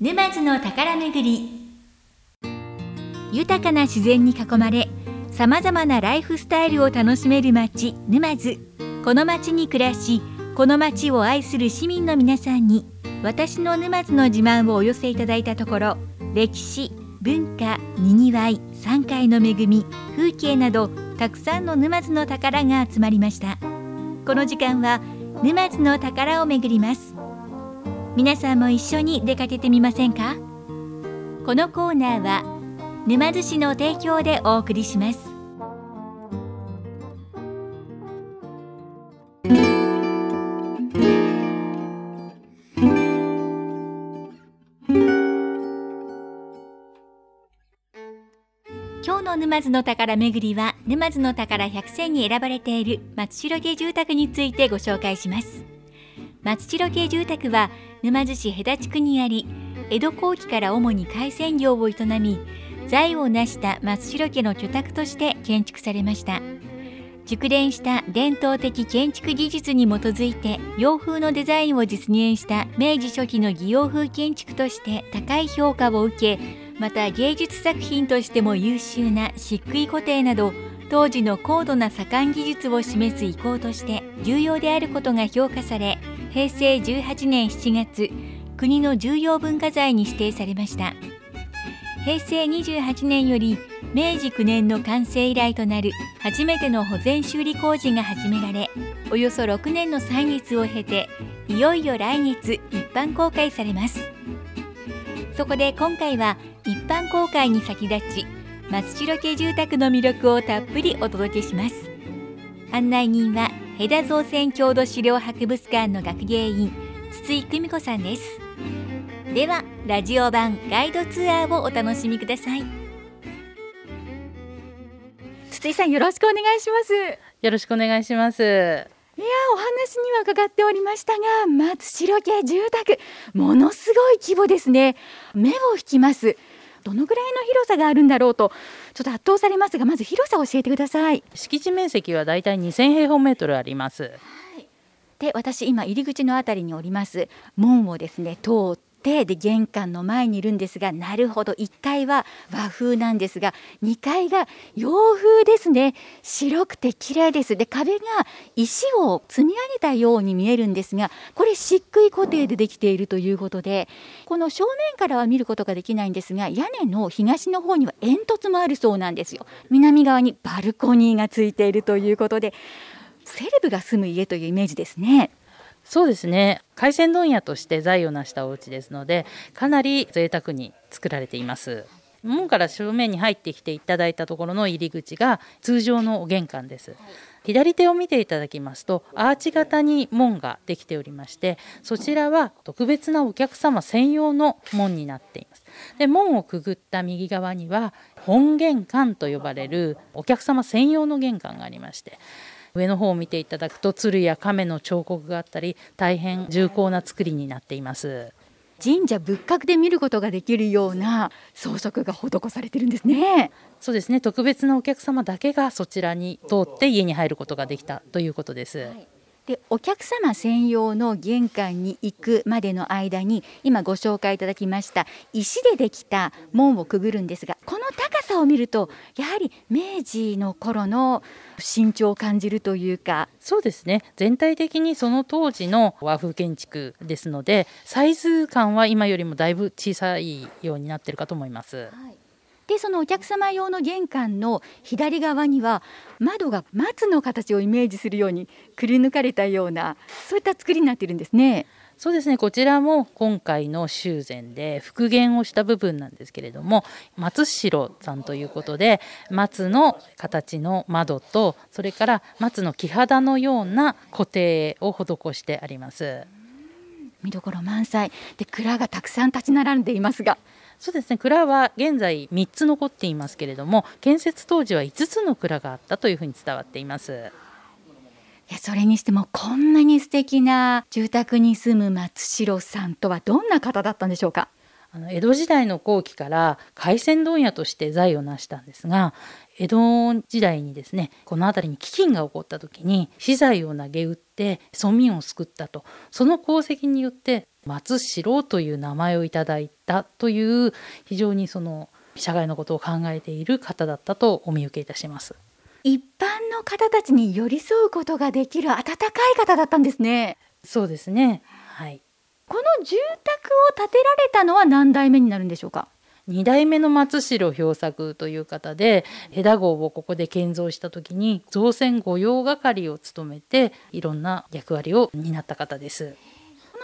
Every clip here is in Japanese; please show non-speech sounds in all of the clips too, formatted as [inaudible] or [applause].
沼津の宝めぐり。豊かな自然に囲まれさまざまなライフスタイルを楽しめる町沼津。この町に暮らしこの町を愛する市民の皆さんに私の沼津の自慢をお寄せいただいたところ歴史文化にぎわい山海の恵み風景などたくさんの沼津の宝が集まりました。この時間は沼津の宝を巡ります。皆さんも一緒に出かけてみませんか？このコーナーは沼津市の提供でお送りします。今日の沼津の宝めぐりは沼津の宝100選に選ばれている松代家住宅についてご紹介します。松代家住宅は沼津市戸田地区にあり江戸後期から主に海鮮業を営み財を成した松代家の居宅として建築されました。熟練した伝統的建築技術に基づいて洋風のデザインを実現した明治初期の擬洋風建築として高い評価を受けまた芸術作品としても優秀な漆喰固定など当時の高度な左官技術を示す意向として重要であることが評価され平成18年7月国の重要文化財に指定されました。平成28年より明治9年の完成以来となる初めての保全修理工事が始められおよそ6年の歳月を経ていよいよ来月一般公開されます。そこで今回は一般公開に先立ち松代家住宅の魅力をたっぷりお届けします。案内人は戸田造船郷土資料博物館の学芸員筒井久美子さんです。ではラジオ版ガイドツアーをお楽しみください。筒井さんよろしくお願いします。よろしくお願いします。いやお話には伺っておりましたが松代家住宅ものすごい規模ですね。目を引きます。どのぐらいの広さがあるんだろうとちょっと圧倒されますがまず広さを教えてください敷地面積はだいたい2000平方メートルあります。で私今入り口のあたりにおります門をですね通ってで玄関の前にいるんですがなるほど1階は和風なんですが2階が洋風ですね。白くて綺麗です。で壁が石を積み上げたように見えるんですがこれ漆喰固定でできているということでこの正面からは見ることができないんですが屋根の東の方には煙突もあるそうなんですよ。南側にバルコニーがついているということでセレブが住む家というイメージですね。そうですね。海鮮問屋として財を成したお家ですので、かなり贅沢に作られています。門から正面に入ってきていただいたところの入り口が通常の玄関です。左手を見ていただきますとアーチ型に門ができておりましてそちらは特別なお客様専用の門になっていますで門をくぐった右側には本玄関と呼ばれるお客様専用の玄関がありまして上の方を見ていただくと鶴や亀の彫刻があったり大変重厚な作りになっています。神社仏閣で見ることができるような装飾が施されてるんですね。そうですね。特別なお客様だけがそちらに通って家に入ることができたということです、でお客様専用の玄関に行くまでの間に今ご紹介いただきました石でできた門をくぐるんですがこの高さを見るとやはり明治の頃の身長を感じるというか。そうですね。全体的にその当時の和風建築ですのでサイズ感は今よりもだいぶ小さいようになってるかと思いますでそのお客様用の玄関の左側には窓が松の形をイメージするようにくり抜かれたようなそういった作りになっているんですね。そうですねこちらも今回の修繕で復元をした部分なんですけれども松代さんということで松の形の窓とそれから松の木肌のような固定を施してあります。見どころ満載で蔵がたくさん立ち並んでいますがそうですね。蔵は現在3つ残っていますけれども建設当時は5つの蔵があったというふうに伝わっています。いやそれにしてもこんなに素敵な住宅に住む松代さんとはどんな方だったんでしょうか？あの江戸時代の後期から海鮮問屋として財を成したんですが江戸時代にですねこの辺りに飢饉が起こった時に資材を投げ打って村民を救ったと。その功績によって松四郎という名前をいただいたという非常にその社会のことを考えている方だったとお見受けいたします。一般の方たちに寄り添うことができる温かい方だったんですね。そうですね。はい。この住宅を建てられたのは何代目になるんでしょうか？2代目の松代表作という方で枝号をここで建造した時に造船御用係を務めていろんな役割を担った方です。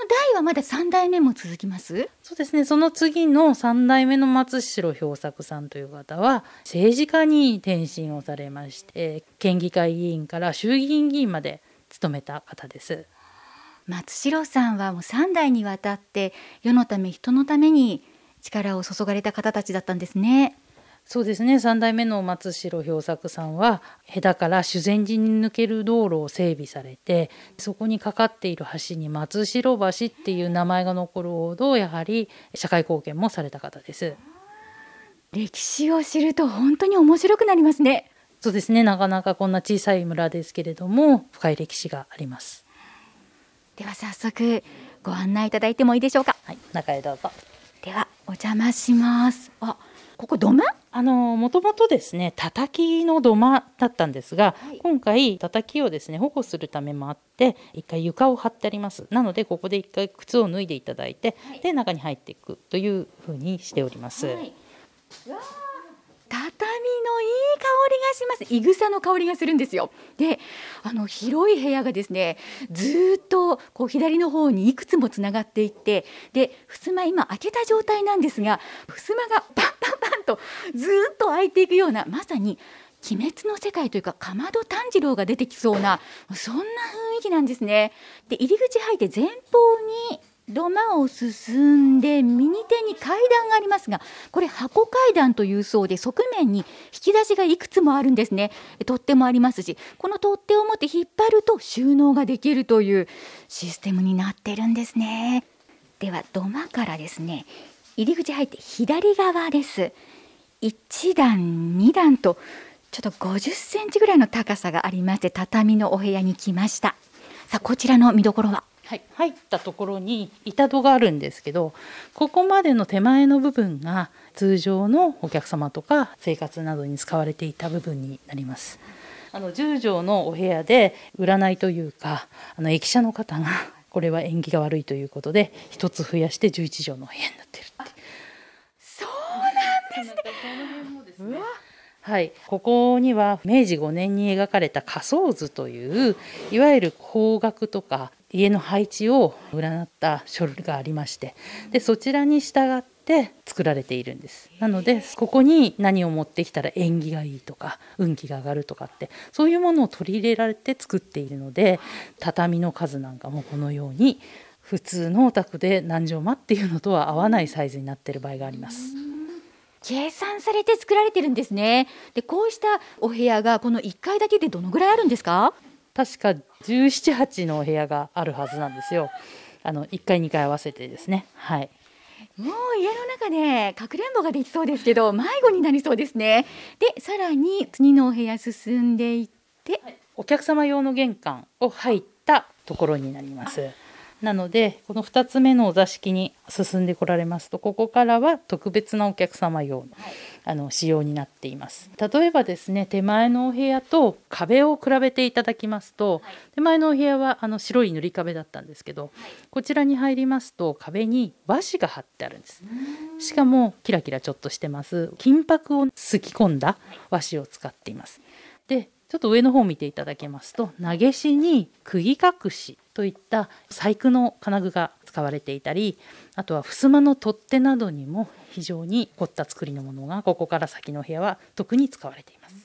代はまだ3代目も続きます？そうですね。その次の3代目の松代表作さんという方は政治家に転身をされまして県議会議員から衆議院議員まで務めた方です。松代さんはもう3代にわたって世のため人のために力を注がれた方たちだったんですね。そうですね。3代目の松代表作さんは枝から修善寺に抜ける道路を整備されてそこにかかっている橋に松代橋っていう名前が残るほどやはり社会貢献もされた方です。歴史を知ると本当に面白くなりますね。そうですね。なかなかこんな小さい村ですけれども深い歴史があります。では早速ご案内いただいてもいいでしょうか。はい。中へどうぞ。ではお邪魔します。あここ土間？あのもともとですね叩きの土間だったんですが、はい、今回叩きをですね保護するためもあって一回床を張ってあります。なのでここで一回靴を脱いでいただいて、はい、で中に入っていくというふうにしております。はい畳のいい香りがします。いぐさの香りがするんですよ。であの広い部屋がですねずっとこう左の方にいくつもつながっていってで襖今開けた状態なんですが襖がパンパンパンとずっと開いていくようなまさに鬼滅の世界というかかまど炭治郎が出てきそうなそんな雰囲気なんですね。で入り口入って前方に土間を進んで右手に階段がありますがこれ箱階段というそうで側面に引き出しがいくつもあるんですね。取っ手もありますしこの取っ手を持って引っ張ると収納ができるというシステムになってるんですね。では土間からですね入り口入って左側です。1段2段とちょっと50センチぐらいの高さがありまして畳のお部屋に来ました。さあこちらの見どころは？はい、入ったところに板戸があるんですけどここまでの手前の部分が通常のお客様とか生活などに使われていた部分になります。あの10畳のお部屋で占いというかあの駅舎の方がこれは縁起が悪いということで1つ増やして11畳の部屋になってるってそうなんですね。はい、ここには明治5年に描かれた仮想図といういわゆる方角とか家の配置を占った書類がありましてでそちらに従って作られているんですなのでここに何を持ってきたら縁起がいいとか運気が上がるとかってそういうものを取り入れられて作っているので畳の数なんかもこのように普通のお宅で何畳間っていうのとは合わないサイズになっている場合があります。計算されて作られてるんですね。で、こうしたお部屋がこの1階だけでどのぐらいあるんですか？確か17、8のお部屋があるはずなんですよ。あの1階2階合わせてですね。はい。もう家の中でかくれんぼができそうですけど迷子になりそうですね。でさらに次のお部屋進んでいって、はい、お客様用の玄関を入ったところになります。なのでこの2つ目のお座敷に進んでこられますとここからは特別なお客様用の,、あの仕様になっています。例えばですね手前のお部屋と壁を比べていただきますと、手前のお部屋はあの白い塗り壁だったんですけど、こちらに入りますと壁に和紙が貼ってあるんです。しかもキラキラちょっとしてます。金箔をすき込んだ和紙を使っています。でちょっと上の方を見ていただけますと投げしに釘隠しといった細工の金具が使われていたりあとは襖の取っ手などにも非常に凝った作りのものがここから先の部屋は特に使われています。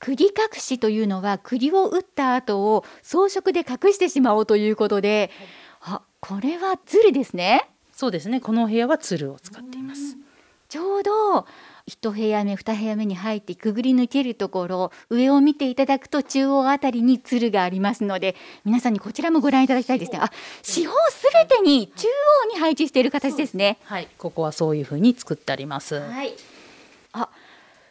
釘隠しというのは釘を打った後を装飾で隠してしまおうということで、はい、あこれは鶴ですね。そうですね。この部屋は鶴を使っています。ちょうど一部屋目二部屋目に入ってくぐり抜けるところ上を見ていただくと中央あたりに鶴がありますので皆さんにこちらもご覧いただきたいですね。あ四方すべてに中央に配置している形ですね。はい。ここはそういう風に作ってあります。はい。あ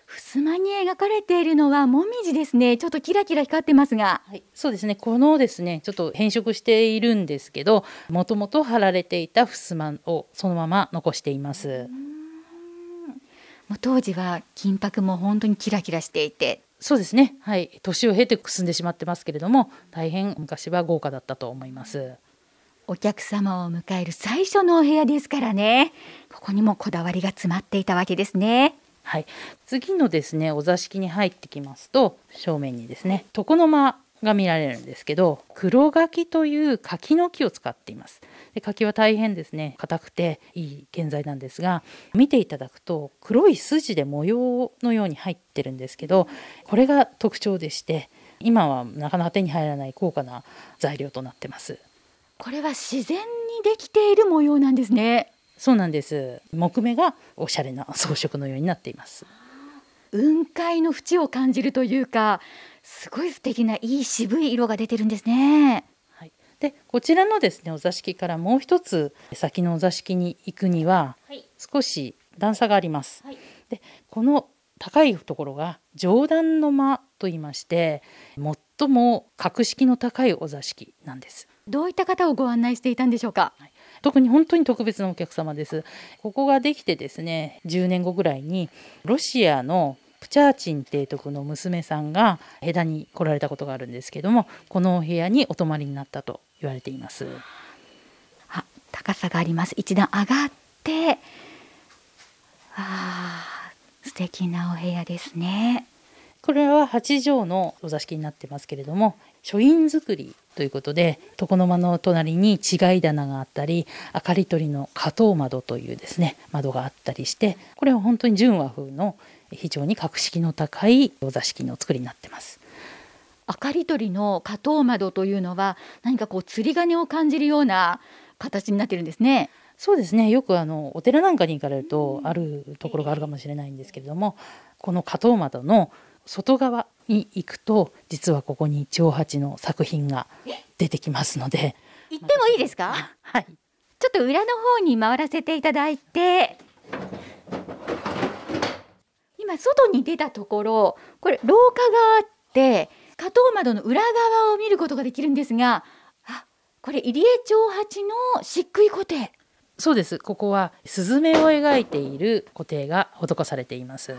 襖に描かれているのはもみじですね。ちょっとキラキラ光ってますが。はい、そうですね。このですねちょっと変色しているんですけどもともと貼られていた襖をそのまま残していますもう当時は金箔も本当にキラキラしていて。そうですね。はい。年を経てくすんでしまってますけれども大変昔は豪華だったと思います。お客様を迎える最初のお部屋ですからね。ここにもこだわりが詰まっていたわけですね。はい、次のですねお座敷に入ってきますと正面にですね床の間が見られるんですけど黒柿という柿の木を使っています。で柿は大変ですね。硬くていい建材なんですが見ていただくと黒い筋で模様のように入ってるんですけどこれが特徴でして今はなかなか手に入らない高価な材料となってます。これは自然にできている模様なんですね。そうなんです。木目がおしゃれな装飾のようになっています。雲海の縁を感じるというかすごい素敵ないい渋い色が出てるんですねはい、でこちらのですねお座敷からもう一つ先のお座敷に行くにははい少し段差があります。はいでこの高いところが上段の間と言いまして最も格式の高いお座敷なんです。どういった方をご案内していたんでしょうか？特に本当に特別なお客様です。ここができてですね10年後ぐらいにロシアのプチャーチン提督の娘さんが枝に来られたことがあるんですけどもこのお部屋にお泊まりになったと言われています。あ高さがあります一段上がってあー素敵なお部屋ですねこれは8畳のお座敷になってますけれども書院造りということで床の間の隣に違い棚があったり明かり取りの花頭窓というですね窓があったりしてこれは本当に純和風の非常に格式の高いお座敷の作りになってます。明かり取りの花頭窓というのは何かこう釣り鐘を感じるような形になってるんですねそうですねよくあのお寺なんかに行かれるとあるところがあるかもしれないんですけれどもこの花頭窓の外側に行くと実はここに長八の作品が出てきますので、行ってもいいですか？はい、ちょっと裏の方に回らせていただいて。今外に出たところこれ廊下があって花頭窓の裏側を見ることができるんですがあこれ入江長八の漆喰固定そうです。ここはスズメを描いている固定が施されています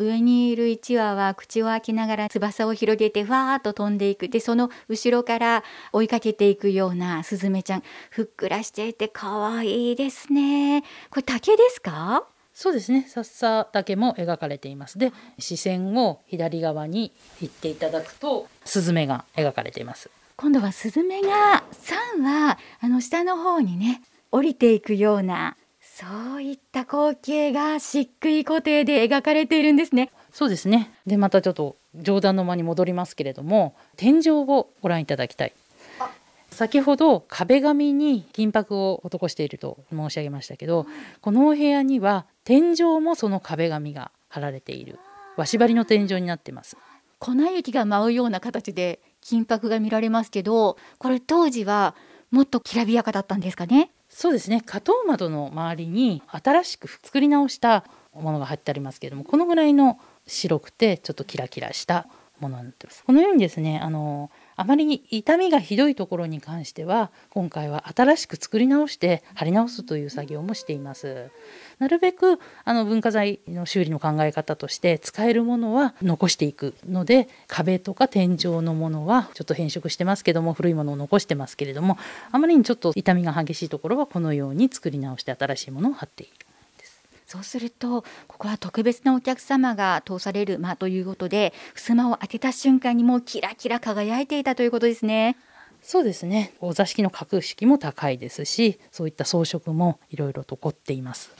上にいる1羽は口を開きながら翼を広げてふわーっと飛んでいく。でその後ろから追いかけていくようなスズメちゃん。ふっくらしていて可愛いですね。これ竹ですか？そうですね。さっさ竹も描かれています。で視線を左側に行っていただくとスズメが描かれています。今度はスズメが3はあの下の方にね降りていくようなそういった光景が漆喰固定で描かれているんですね。そうですね。でまたちょっと上段の間に戻りますけれども天井をご覧いただきたい。先ほど壁紙に金箔を施していると申し上げましたけどこのお部屋には天井もその壁紙が貼られている。和紙張りの天井になってます。粉雪が舞うような形で金箔が見られますけどこれ当時はもっときらびやかだったんですかねそうですね。花頭窓の周りに新しく作り直したものが入ってありますけれどもこのぐらいの白くてちょっとキラキラしたものになってます。このようにですねあのあまり傷みがひどいところに関しては今回は新しく作り直して貼り直すという作業もしています。なるべくあの文化財の修理の考え方として使えるものは残していくので壁とか天井のものはちょっと変色してますけども古いものを残してますけれどもあまりにちょっと傷みが激しいところはこのように作り直して新しいものを貼っている。そうするとここは特別なお客様が通される間ということで襖を開けた瞬間にもうキラキラ輝いていたということですね。そうですね。お座敷の格式も高いですしそういった装飾もいろいろと凝っています。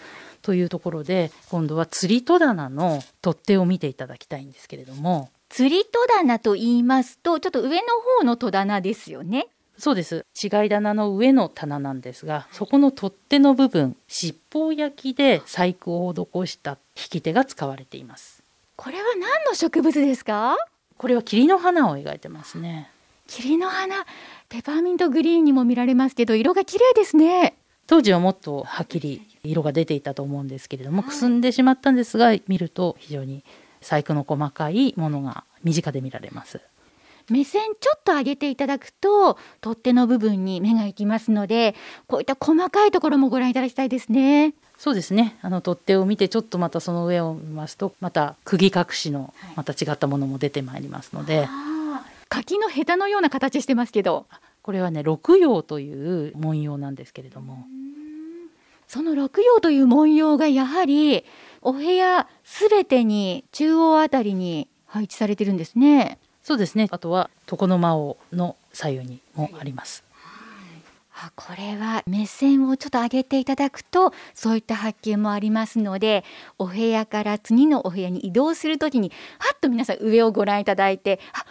というところで今度は釣り戸棚の取っ手を見ていただきたいんですけれども。釣り戸棚と言いますとちょっと上の方の戸棚ですよねそうです。違い棚の上の棚なんですがそこの取っ手の部分七宝焼きで細工を施した引き手が使われています。これは何の植物ですか？これは霧の花を描いてますね。霧の花。ペパーミントグリーンにも見られますけど色が綺麗ですね。当時はもっとはっきり色が出ていたと思うんですけれども、くすんでしまったんですが見ると非常に細工の細かいものが身近で見られます目線ちょっと上げていただくと取っ手の部分に目が行きますのでこういった細かいところもご覧いただきたいですね。そうですね。あの取っ手を見てちょっとまたその上を見ますとまた釘隠しのまた違ったものも出てまいりますので、はい、柿のヘタのような形してますけど。これはね六葉という文様なんですけれども。その六葉という文様がやはりお部屋すべてに中央あたりに配置されてるんですねそうですね。あとは床の間をの左右にもあります、あこれは目線をちょっと上げていただくとそういった発見もありますのでお部屋から次のお部屋に移動するときにはっと皆さん上をご覧いただいてあ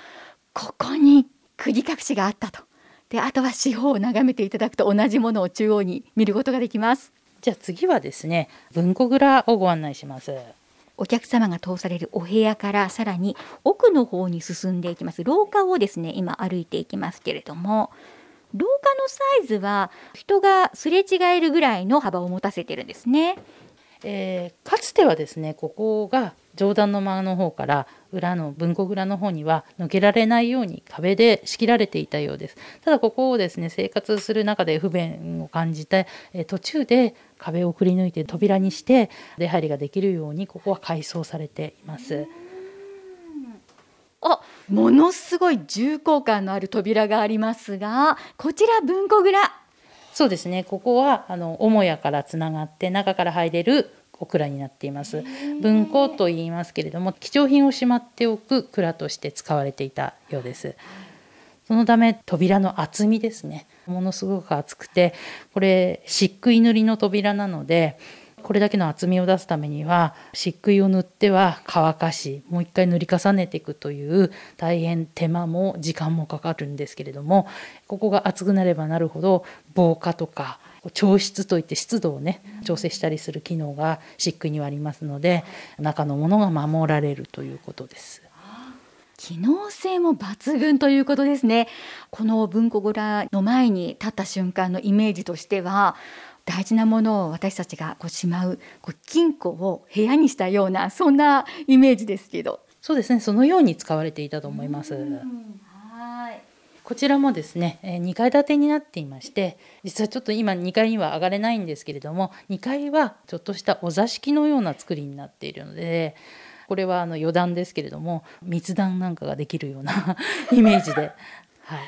ここに釘隠しがあったと。であとは四方を眺めていただくと同じものを中央に見ることができます。じゃあ次はですね文庫蔵をご案内しますお客様が通されるお部屋からさらに奥の方に進んでいきます廊下をですね今歩いていきますけれども廊下のサイズは人がすれ違えるぐらいの幅を持たせてるんですね。えー、かつてはですねここが上段の間の方から裏の文庫蔵の方には抜けられないように壁で仕切られていたようです。ただここをですね生活する中で不便を感じて、え途中で壁をくり抜いて扉にして出入りができるようにここは改装されています。あものすごい重厚感のある扉がありますがこちら文庫蔵。そうですね。ここはあの母屋からつながって中から入れるお蔵になっています。文庫と言いますけれども貴重品をしまっておく蔵として使われていたようです。そのため扉の厚みですね。ものすごく厚くてこれ漆喰塗りの扉なのでこれだけの厚みを出すためには漆喰を塗っては乾かしもう一回塗り重ねていくという大変手間も時間もかかるんですけれどもここが厚くなればなるほど防火とか調湿といって湿度をね調整したりする機能が漆喰にはありますので中のものが守られるということです。機能性も抜群ということですねこの文庫蔵の前に立った瞬間のイメージとしては大事なものを私たちがこうしまうこう金庫を部屋にしたようなそんなイメージですけど。そうですね。そのように使われていたと思います。こちらもですね2階建てになっていまして実はちょっと今2階には上がれないんですけれども2階はちょっとしたお座敷のような作りになっているのでこれはあの余談ですけれども密談なんかができるような [laughs] イメージで、はい、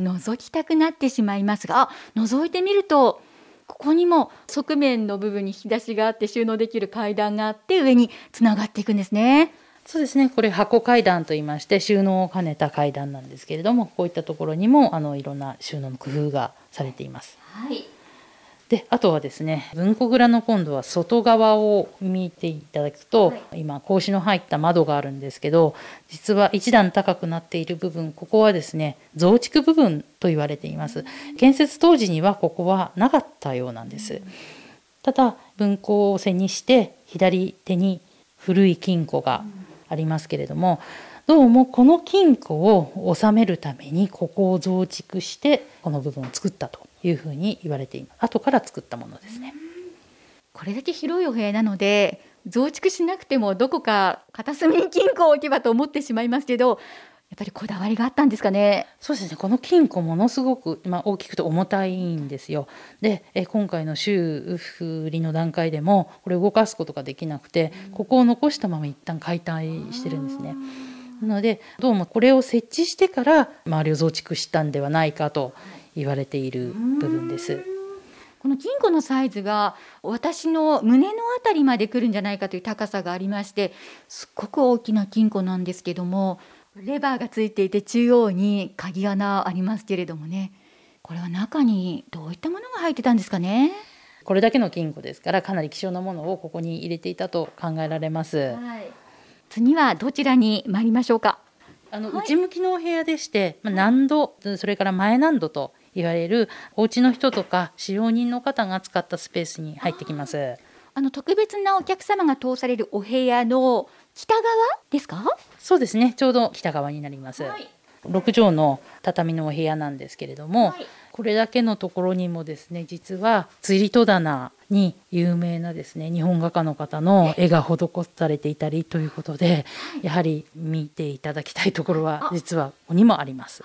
[laughs] 覗きたくなってしまいますが覗いてみるとここにも側面の部分に引き出しがあって収納できる階段があって上につながっていくんですね。そうですねこれ箱階段と言いまして収納を兼ねた階段なんですけれどもこういったところにもあのいろんな収納の工夫がされています。はいであとはですね文庫蔵の今度は外側を見ていただくと、はい、今格子の入った窓があるんですけど実は一段高くなっている部分ここはですね増築部分と言われています。建設当時にはここはなかったようなんです。ただ文庫を背にして左手に古い金庫がありますけれどもどうもこの金庫を収めるためにここを増築してこの部分を作ったというふうに言われています後から作ったものですねこれだけ広いお部屋なので増築しなくてもどこか片隅に金庫を置けばと思ってしまいますけどやっぱりこだわりがあったんですかね。そうですね。この金庫ものすごくまあ大きくて重たいんですよ。で、え今回の修復りの段階でもこれ動かすことができなくて、ここを残したまま一旦解体してるんですね。なのでどうもこれを設置してから周りを増築したんではないかと言われている部分です。この金庫のサイズが私の胸のあたりまで来るんじゃないかという高さがありましてすっごく大きな金庫なんですけどもレバーがついていて中央に鍵穴ありますけれどもね。これは中にどういったものが入ってたんですかね？これだけの金庫ですからかなり希少なものをここに入れていたと考えられます、はい、次はどちらに参りましょうか？あの、内向きのお部屋でして、まあ、難度それから前難度と言われるお家の人とか使用人の方が使ったスペースに入ってきます。あの特別なお客様が通されるお部屋の北側？ですか？そうですねちょうど北側になります。6畳の畳のお部屋なんですけれども、はいこれだけのところにもですね実は釣り戸棚に有名なですね日本画家の方の絵が施されていたりということでやはり見ていただきたいところは実はここにもあります。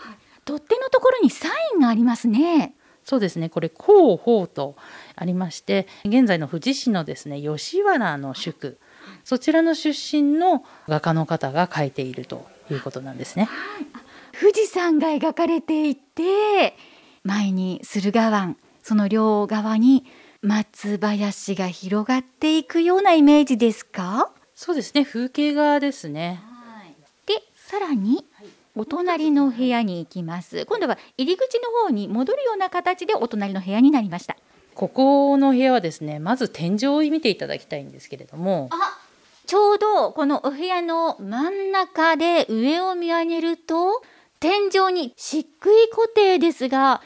取っ手のところにサインがありますね。そうですねこれ広報とありまして現在の富士市のですね吉原の宿そちらの出身の画家の方が描いているということなんですね。富士山が描かれていて前に駿河湾その両側に松林が広がっていくようなイメージですか？そうですね風景画ですね。でさらにお隣の部屋に行きます。今度は入り口の方に戻るような形でお隣の部屋になりました。ここの部屋はですねまず天井を見ていただきたいんですけれども。ちょうどこのお部屋の真ん中で上を見上げると天井に漆喰固定ですが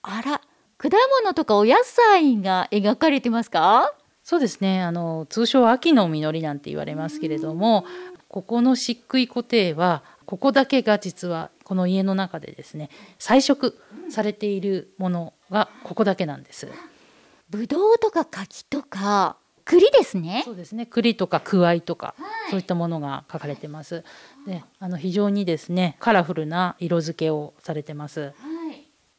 あら果物とかお野菜が描かれてますか？そうですね。あの通称秋の実りなんて言われますけれどもここの漆喰固定はここだけが実はこの家の中でですね彩色されているものがここだけなんです。ぶどうとか柿とか栗ですねそうですね栗とかくわいとか、そういったものが書かれてます。であの非常にですねカラフルな色付けをされてます。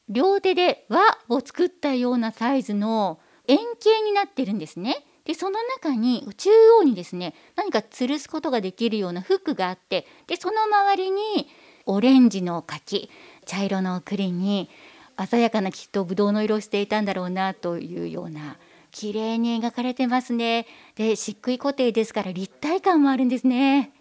両手で輪を作ったようなサイズの円形になってるんですね。でその中に中央にですね何か吊るすことができるようなフックがあってでその周りにオレンジの柿茶色の栗に鮮やかなきっとぶどうの色をしていたんだろうなというような綺麗に描かれてますね。で漆喰固定ですから立体感もあるんですね。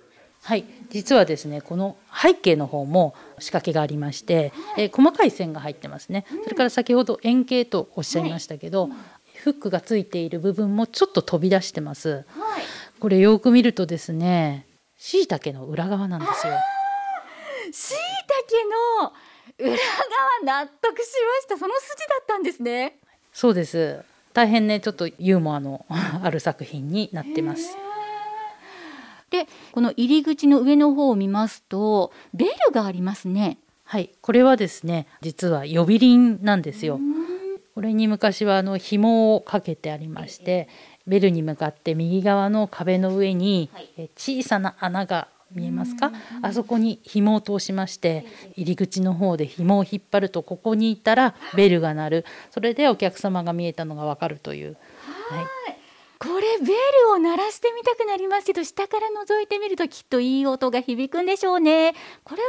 はい、実はですねこの背景の方も仕掛けがありまして、えー細かい線が入ってますね、それから先ほど円形とおっしゃいましたけど、フックがついている部分もちょっと飛び出してます。これよく見るとですね椎茸の裏側なんですよ。しいたけの裏側納得しました。その筋だったんですね。そうです。大変ねちょっとユーモアの [laughs] ある作品になってます。でこの入り口の上の方を見ますとベルがありますね。はい。これはですね実は呼び鈴なんですよこれに昔はあの紐をかけてありましてベルに向かって右側の壁の上にえ小さな穴が見えますか？あそこに紐を通しまして入り口の方で紐を引っ張るとここにいたらベルが鳴る。それでお客様が見えたのがわかるという、はい、これベルを鳴らしてみたくなりますけど下から覗いてみるときっといい音が響くんでしょうね。これは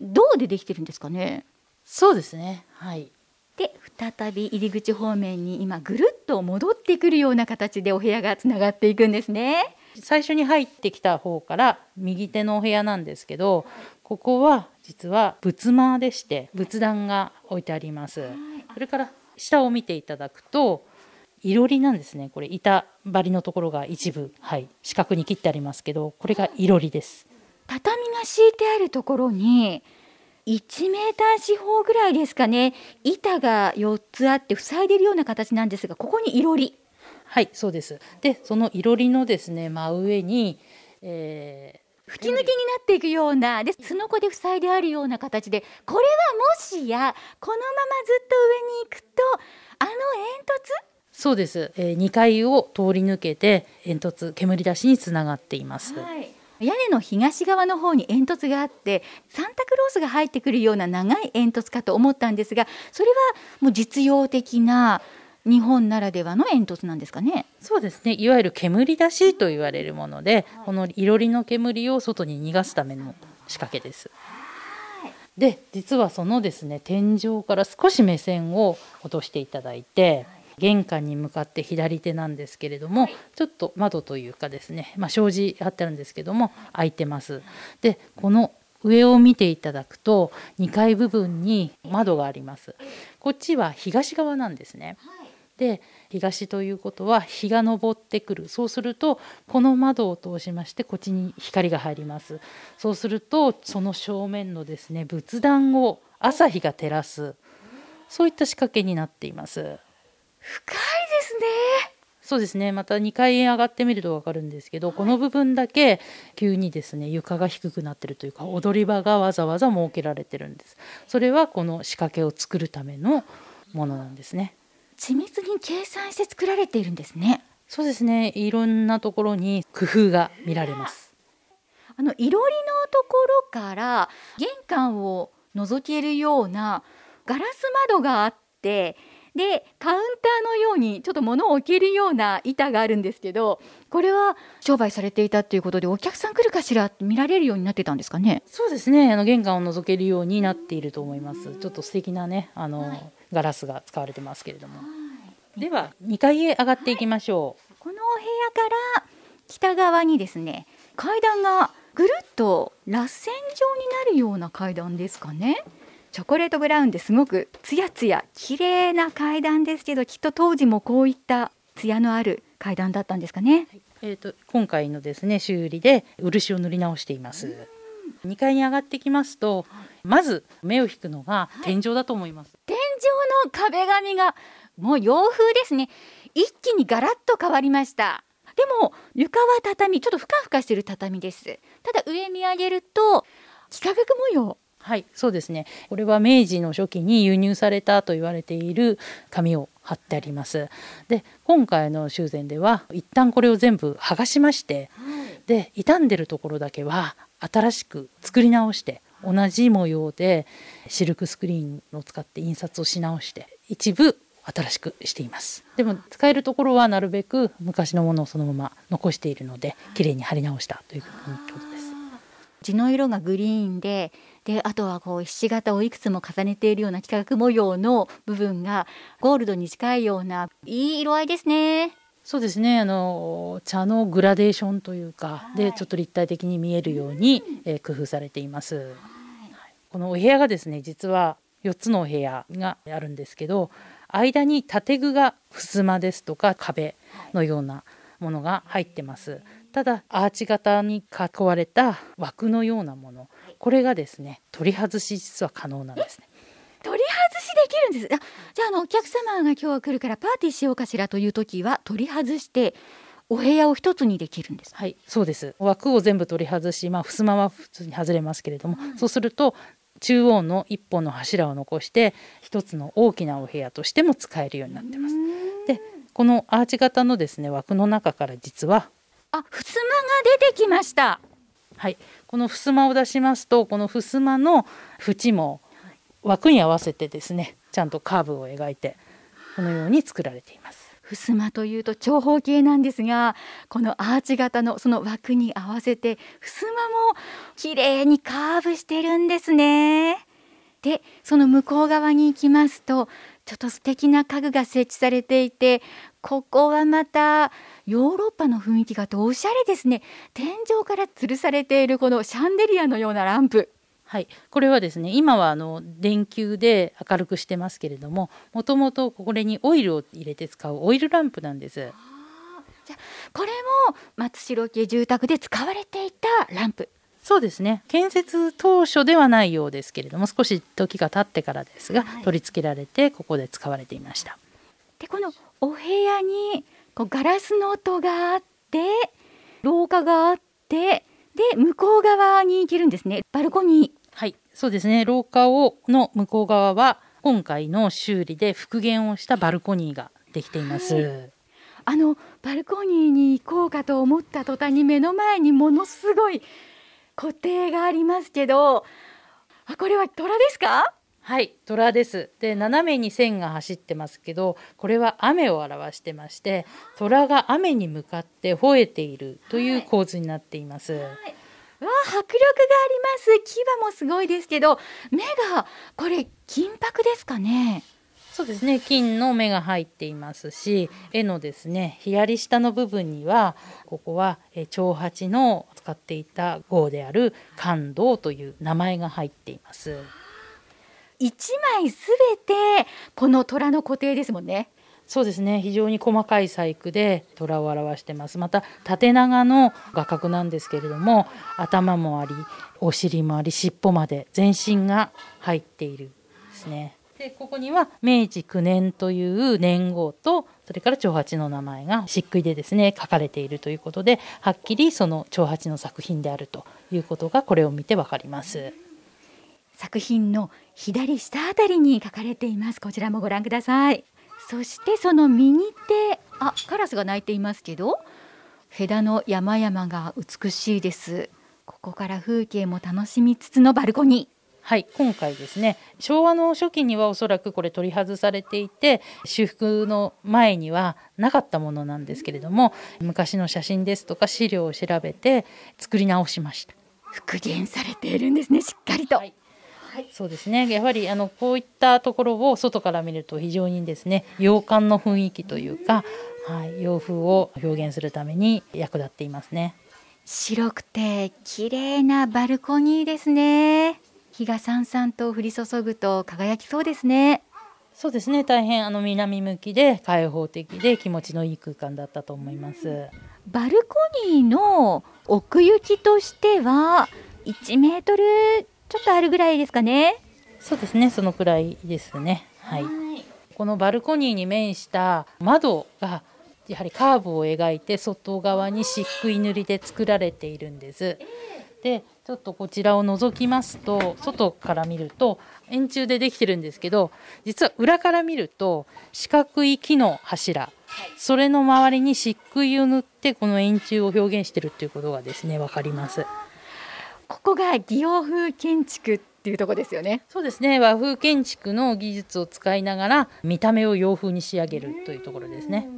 銅でできてるんですかね？そうですね。はいで再び入り口方面に今ぐるっと戻ってくるような形でお部屋がつながっていくんですね。最初に入ってきた方から右手のお部屋なんですけどここは実は仏間でして仏壇が置いてあります。それから下を見ていただくといろりなんですね。これ板張りのところが一部、はい、四角に切ってありますけどこれがいろりです。畳が敷いてあるところに1メーター四方ぐらいですかね。板が4つあって塞いでいるような形なんですがここにいろりはいそうです。でそのいろりのですね真上に、えー吹き抜けになっていくようなですのこで塞いであるような形でこれはもしやこのままずっと上に行くとあの煙突？そうです、えー、2階を通り抜けて煙突煙出しにつながっています、はい、屋根の東側の方に煙突があってサンタクロースが入ってくるような長い煙突かと思ったんですがそれはもう実用的な日本ならではの煙突なんですかね？そうですねいわゆる煙出しと言われるもので、このいろりの煙を外に逃がすための仕掛けです。で実はそのですね天井から少し目線を落としていただいて玄関に向かって左手なんですけれども、ちょっと窓というかですね、まあ、障子貼ってあるんですけども開いてます。でこの上を見ていただくと2階部分に窓があります。こっちは東側なんですね。で東ということは日が昇ってくるそうするとこの窓を通しましてこっちに光が入りますそうするとその正面のですね仏壇を朝日が照らすそういった仕掛けになっています深いですね。そうですね。また2階へ上がってみると分かるんですけど、はい、この部分だけ急にですね床が低くなってるというか踊り場がわざわざ設けられてるんです。それはこの仕掛けを作るためのものなんですね。緻密に計算して作られているんですね。そうですね。いろんなところに工夫が見られます。あのいろりのところから玄関を覗けるようなガラス窓があってでカウンターのようにちょっと物を置けるような板があるんですけどこれは商売されていたということでお客さん来るかしら見られるようになってたんですかね？そうですね。あの玄関を覗けるようになっていると思います。ちょっと素敵なねあの、はい、ガラスが使われてますけれども、はい、では2階へ上がっていきましょう、はい、このお部屋から北側にですね階段がぐるっと螺旋状になるような階段ですかねチョコレートブラウンですごくツヤツヤ綺麗な階段ですけどきっと当時もこういったツヤのある階段だったんですかね、えーと、今回のですね修理で漆を塗り直しています。2階に上がってきますとまず目を引くのが天井だと思います、はい、天井の壁紙がもう洋風ですね。一気にガラッと変わりました。でも床は畳ちょっとふかふかしてる畳です。ただ上見上げると幾何学模様はいそうですね。これは明治の初期に輸入されたと言われている紙を貼ってあります。で今回の修繕では一旦これを全部剥がしまして、はい、で傷んでるところだけは新しく作り直して同じ模様でシルクスクリーンを使って印刷をし直して一部新しくしています。でも使えるところはなるべく昔のものをそのまま残しているので綺麗に貼り直したということです。地の色がグリーンでであとはこうひし形をいくつも重ねているような幾何学模様の部分がゴールドに近いようないい色合いですね。そうですね。あの茶のグラデーションというか、はい、でちょっと立体的に見えるように、えー、工夫されています、はい、このお部屋がですね実は4つのお部屋があるんですけど間に建具が襖ですとか壁のようなものが入ってます。ただアーチ型に囲われた枠のようなものこれがですね取り外し実は可能なんですね。取り外しできるんです。あじゃああのお客様が今日は来るからパーティーしようかしらという時は取り外してお部屋を一つにできるんです。はいそうです。枠を全部取り外しまあ襖は普通に外れますけれども、うん、そうすると中央の一本の柱を残して一つの大きなお部屋としても使えるようになってます。でこのアーチ型のですね枠の中から実はあ襖が出てきましたはい。この襖を出しますとこの襖の縁も枠に合わせてですねちゃんとカーブを描いてこのように作られています。襖というと長方形なんですがこのアーチ型のその枠に合わせて襖も綺麗にカーブしてるんですね。でその向こう側に行きますとちょっと素敵な家具が設置されていてここはまたヨーロッパの雰囲気があっておしゃれですね。天井から吊るされているこのシャンデリアのようなランプ。はい、これはですね今はあの電球で明るくしてますけれどももともとこれにオイルを入れて使うオイルランプなんです。じゃこれも松代家住宅で使われていたランプ。そうですね。建設当初ではないようですけれども少し時が経ってからですが、はい、取り付けられてここで使われていました。でこのお部屋にこうガラスの音があって廊下があってで向こう側に行けるんですね。バルコニー。はいそうですね。廊下をの向こう側は今回の修理で復元をしたバルコニーができています、はい。あのバルコニーに行こうかと思った途端に目の前にものすごい固定がありますけどあこれは虎ですか？はい虎です。で斜めに線が走ってますけどこれは雨を表してまして虎が雨に向かって吠えているという構図になっています、はい、わ迫力があります。牙もすごいですけど目がこれ金箔ですかね？そうですね。金の目が入っていますし絵のですね左下の部分にはここは長八の使っていた号である感動という名前が入っています。一枚すべてこの虎の固定ですもんね。そうですね非常に細かい細工で虎を表してますまた縦長の画角なんですけれども頭もありお尻もあり尻尾まで全身が入っているですねでここには明治9年という年号とそれから長八の名前が漆喰でですね書かれているということではっきりその長八の作品であるということがこれを見てわかります。作品の左下あたりに書かれています。こちらもご覧ください。そしてその右手あカラスが鳴いていますけど枝の山々が美しいです。ここから風景も楽しみつつのバルコニー。はい今回ですね昭和の初期にはおそらくこれ取り外されていて修復の前にはなかったものなんですけれども昔の写真ですとか資料を調べて作り直しました。復元されているんですねしっかりと、はいはい、そうですね。やはりあのこういったところを外から見ると非常にですね洋館の雰囲気というか、はい、洋風を表現するために役立っていますね。白くて綺麗なバルコニーですね。日がさんさんと降り注ぐと輝きそうですね。そうですね。大変あの南向きで開放的で気持ちのいい空間だったと思います。バルコニーの奥行きとしては1メートルちょっとあるぐらいですかねそうですねそのくらいですねはいこのバルコニーに面した窓がやはりカーブを描いて外側に漆喰塗りで作られているんです。でちょっとこちらを覗きますと外から見ると円柱でできてるんですけど実は裏から見ると四角い木の柱それの周りに漆喰を塗ってこの円柱を表現してるっていうことがですね分かります。ここが擬洋風建築っていうとこですよね。そうですね。和風建築の技術を使いながら見た目を洋風に仕上げるというところですね。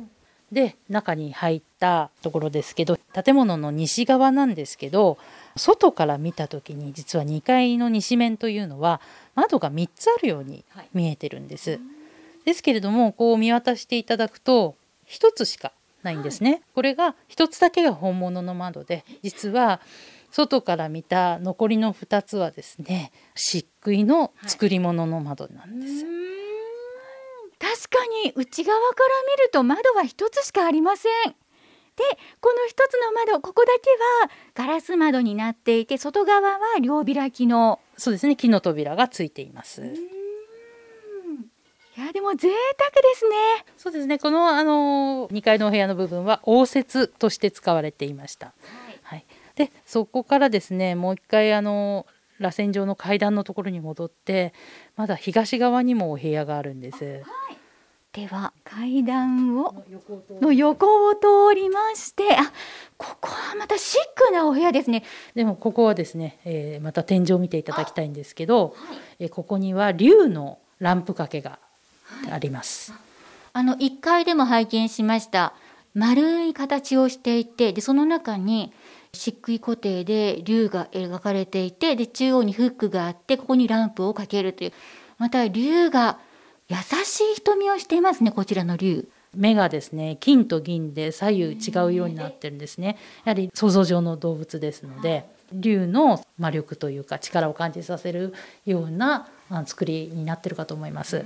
で中に入ったところですけど建物の西側なんですけど外から見た時に実は2階の西面というのは窓が3つあるように見えてるんです。はい、ですけれどもこう見渡していただくと1つしかないんですね。これが1つだけが本物の窓で実は外から見た残りの2つはですね漆喰の作り物の窓なんです、はい、確かに内側から見ると窓は1つしかありません。でこの一つの窓ここだけはガラス窓になっていて外側は両開きの。そうですね。木の扉がついています。いやでも贅沢ですね。そうですね。このあの2階のお部屋の部分は応接として使われていました、でそこからですねもう一回あの螺旋状の階段のところに戻ってまだ東側にもお部屋があるんです。はい。では階段をの横を通りまして。あここはまたシックなお部屋ですね。でもここはですね、えー、また天井を見ていただきたいんですけど、はい、えー、ここには竜のランプ掛けがあります、はい、あの1階でも拝見しました。丸い形をしていてでその中に漆喰固定で竜が描かれていてで中央にフックがあってここにランプをかけるという。また竜が優しい瞳をしていますねこちらの竜。目がですね金と銀で左右違うようになってるんですね。やはり想像上の動物ですので竜の魔力というか力を感じさせるような作りになってるかと思います。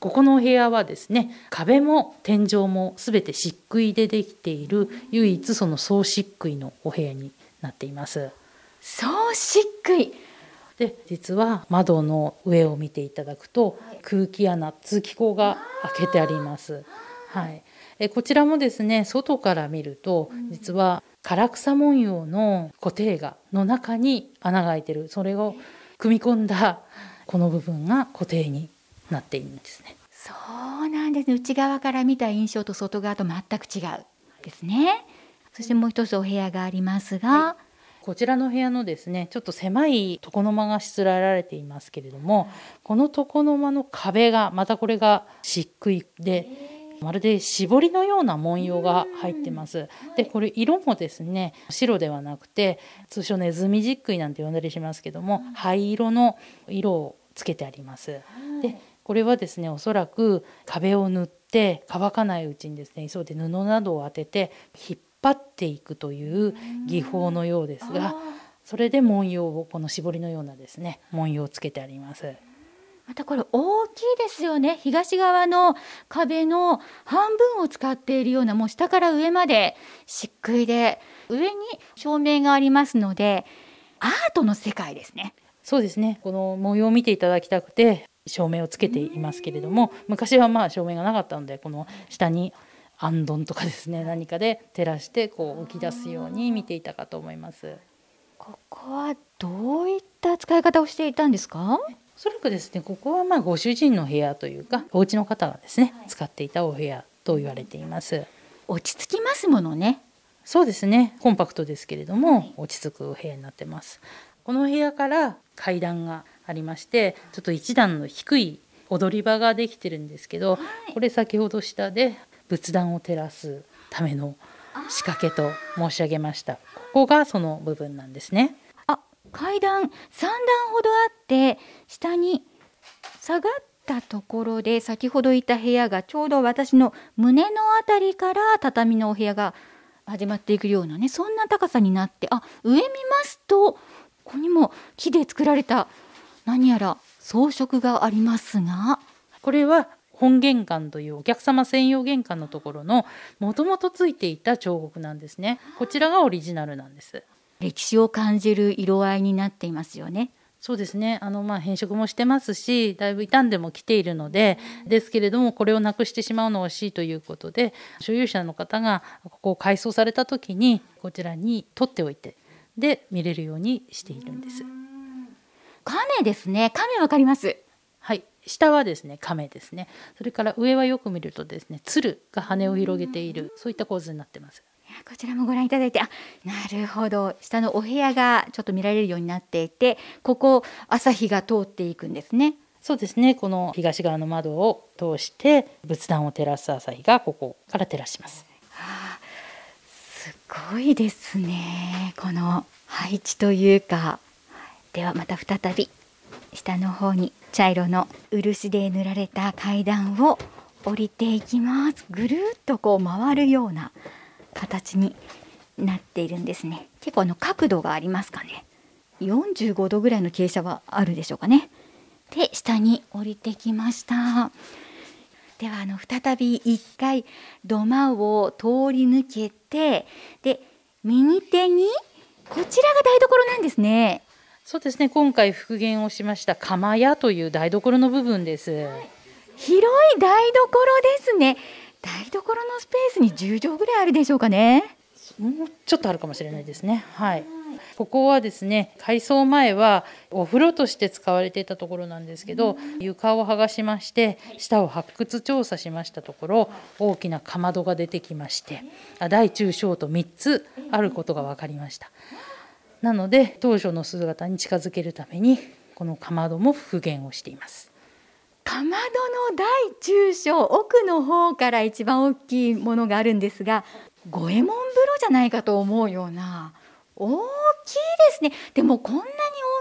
ここのお部屋はですね壁も天井も全て漆喰でできている唯一その総漆喰のお部屋になっています。総漆喰。で実は窓の上を見ていただくと空気穴通気口が開けてあります。はい、えこちらもですね外から見ると実は唐草文様の固定画の中に穴が開いてる。それを組み込んだこの部分が固定になっているんですね。そうなんですね内側から見た印象と外側と全く違うですね。そしてもう一つお部屋がありますが、はいこちらの部屋のですねちょっと狭い床の間がしつらえられていますけれどもこの床の間の壁がまたこれが漆喰でまるで絞りのような文様が入ってます。でこれ色もですね白ではなくて通称ネズミ漆喰なんて呼んだりしますけども灰色の色をつけてあります。でこれはですねおそらく壁を塗って乾かないうちにですね急いで布などを当てて引っ張っていくという技法のようですがそれで文様をこの絞りのようなですね文様をつけてあります。またこれ大きいですよね。東側の壁の半分を使っているようなもう下から上まで漆喰で上に照明がありますのでアートの世界ですね。そうですね。この模様を見ていただきたくて照明をつけていますけれども昔はまあ照明がなかったのでこの下にあんどんとかですね何かで照らしてこう浮き出すように見ていたかと思います。ここはどういった使い方をしていたんですか？おそらくですねここはまあご主人の部屋というかお家の方がですね使っていたお部屋と言われています。落ち着きますものね。そうですねコンパクトですけれども落ち着くお部屋になってます。この部屋から階段がありましてちょっと一段の低い踊り場ができてるんですけど、これ先ほど下で仏壇を照らすための仕掛けと申し上げました。ここがその部分なんですね。あ階段3段ほどあって下に下がったところで先ほどいた部屋がちょうど私の胸のあたりから畳のお部屋が始まっていくようなねそんな高さになってあ上見ますとここにも木で作られた何やら装飾がありますが。これは本玄関というお客様専用玄関のところのもともとついていた彫刻なんですね。こちらがオリジナルなんです。歴史を感じる色合いになっていますよね。そうですね。あのまあ変色もしてますしだいぶ傷んでもきているのでですけれどもこれをなくしてしまうのは惜しいということで所有者の方がここを改装された時にこちらに取っておいてで見れるようにしているんです。亀ですね。亀わかります？はい。下はですね亀ですね。それから上はよく見るとですね鶴が羽を広げているそういった構図になってます。こちらもご覧いただいてあなるほど。下のお部屋がちょっと見られるようになっていてここ朝日が通っていくんですね。そうですね。この東側の窓を通して仏壇を照らす朝日がここから照らします、はあ、すごいですね。この配置というかではまた再び下の方に茶色の漆で塗られた階段を降りていきます。ぐるっとこう回るような形になっているんですね。結構あの角度がありますかね。45度ぐらいの傾斜はあるでしょうかね。で下に降りてきました。ではあの再び1回土間を通り抜けてで右手にこちらが台所なんですね。そうですね。今回復元をしました釜屋という台所の部分です、広い台所ですね。台所のスペースに10畳ぐらいあるでしょうかね。もうちょっとあるかもしれないですね。はい。ここはですね改装前はお風呂として使われていたところなんですけど床を剥がしまして下を発掘調査しましたところ大きなかまどが出てきまして大中小と3つあることが分かりましたなので当初の姿に近づけるためにこのかまども復元をしています。かまどの大中小奥の方から一番大きいものがあるんですが五右衛門風呂じゃないかと思うような大きいですね。でもこんなに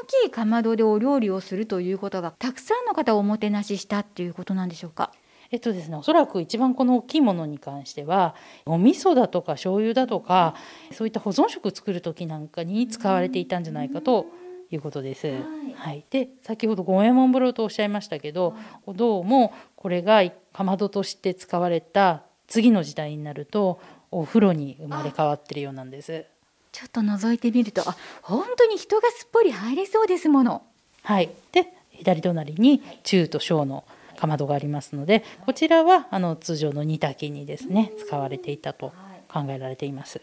大きいかまどでお料理をするということがたくさんの方をおもてなししたっていうことなんでしょうか？えっとですね、おそらく一番この大きいものに関してはお味噌だとか醤油だとかそういった保存食作る時なんかに使われていたんじゃないかということです。はい、はい、で先ほど五右衛門風呂とおっしゃいましたけど、どうもこれがかまどとして使われた次の時代になるとお風呂に生まれ変わってるようなんです。ちょっと覗いてみるとあ本当に人がすっぽり入れそうですもの。はい、で左隣に中と小のかまどがありますのでこちらはあの通常の煮炊きにですね使われていたと考えられています。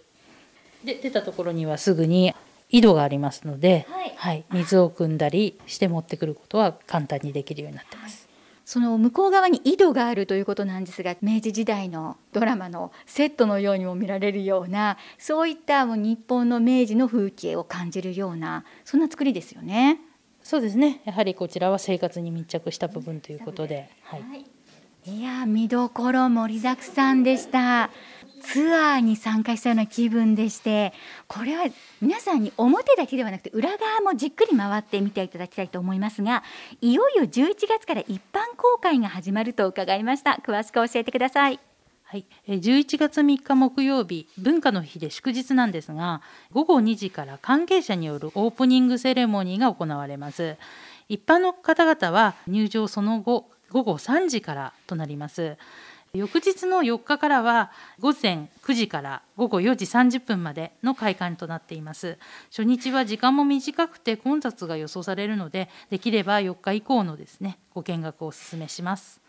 で出たところにはすぐに井戸がありますので、はい、はい、水を汲んだりして持ってくることは簡単にできるようになってます。その向こう側に井戸があるということなんですが明治時代のドラマのセットのようにも見られるようなそういったもう日本の明治の風景を感じるようなそんな作りですよね。そうですね。やはりこちらは生活に密着した部分ということで、はい、いや見どころ盛りだくさんでした。ツアーに参加したような気分でして。これは皆さんに表だけではなくて裏側もじっくり回って見ていただきたいと思いますがいよいよ11月から一般公開が始まると伺いました。詳しく教えてください。はい、11月3日木曜日文化の日で祝日なんですが午後2時から関係者によるオープニングセレモニーが行われます。一般の方々は入場その後午後3時からとなります。翌日の4日からは午前9時から午後4時30分までの開館となっています。初日は時間も短くて混雑が予想されるのでできれば4日以降のですねご見学をお勧めします。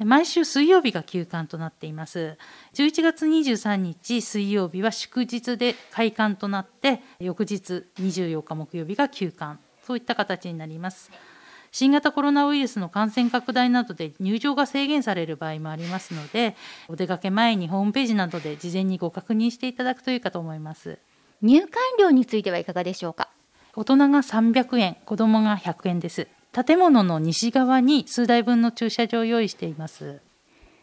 毎週水曜日が休館となっています。11月23日水曜日は祝日で開館となって翌日24日木曜日が休館。そういった形になります。新型コロナウイルスの感染拡大などで入場が制限される場合もありますのでお出かけ前にホームページなどで事前にご確認していただくといいかと思います。入館料についてはいかがでしょうか？大人が300円子どもが100円です建物の西側に数台分の駐車場を用意しています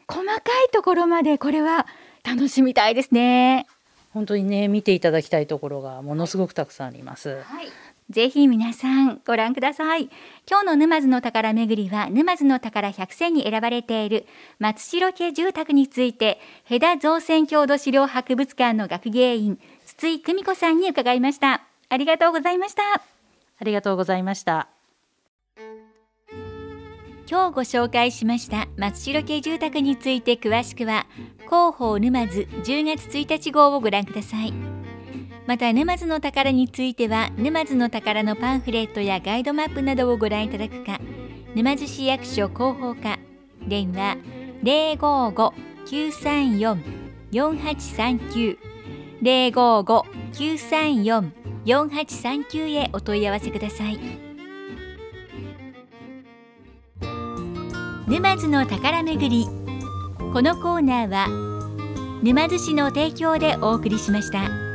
細かいところまでこれは楽しみたいですね本当にね見ていただきたいところがものすごくたくさんあります、はいぜひ皆さんご覧ください。今日の沼津の宝めぐりは沼津の宝100選に選ばれている松代家住宅について、ヘダ造船郷土資料博物館の学芸員、筒井久美子さんに伺いました。ありがとうございました。ありがとうございました。今日ご紹介しました松代家住宅について詳しくは広報沼津10月1日号をご覧くださいまた沼津の宝については沼津の宝のパンフレットやガイドマップなどをご覧いただくか沼津市役所広報課電話055-934-4839 055-934-4839へお問い合わせください。沼津の宝めぐりこのコーナーは沼津市の提供でお送りしました。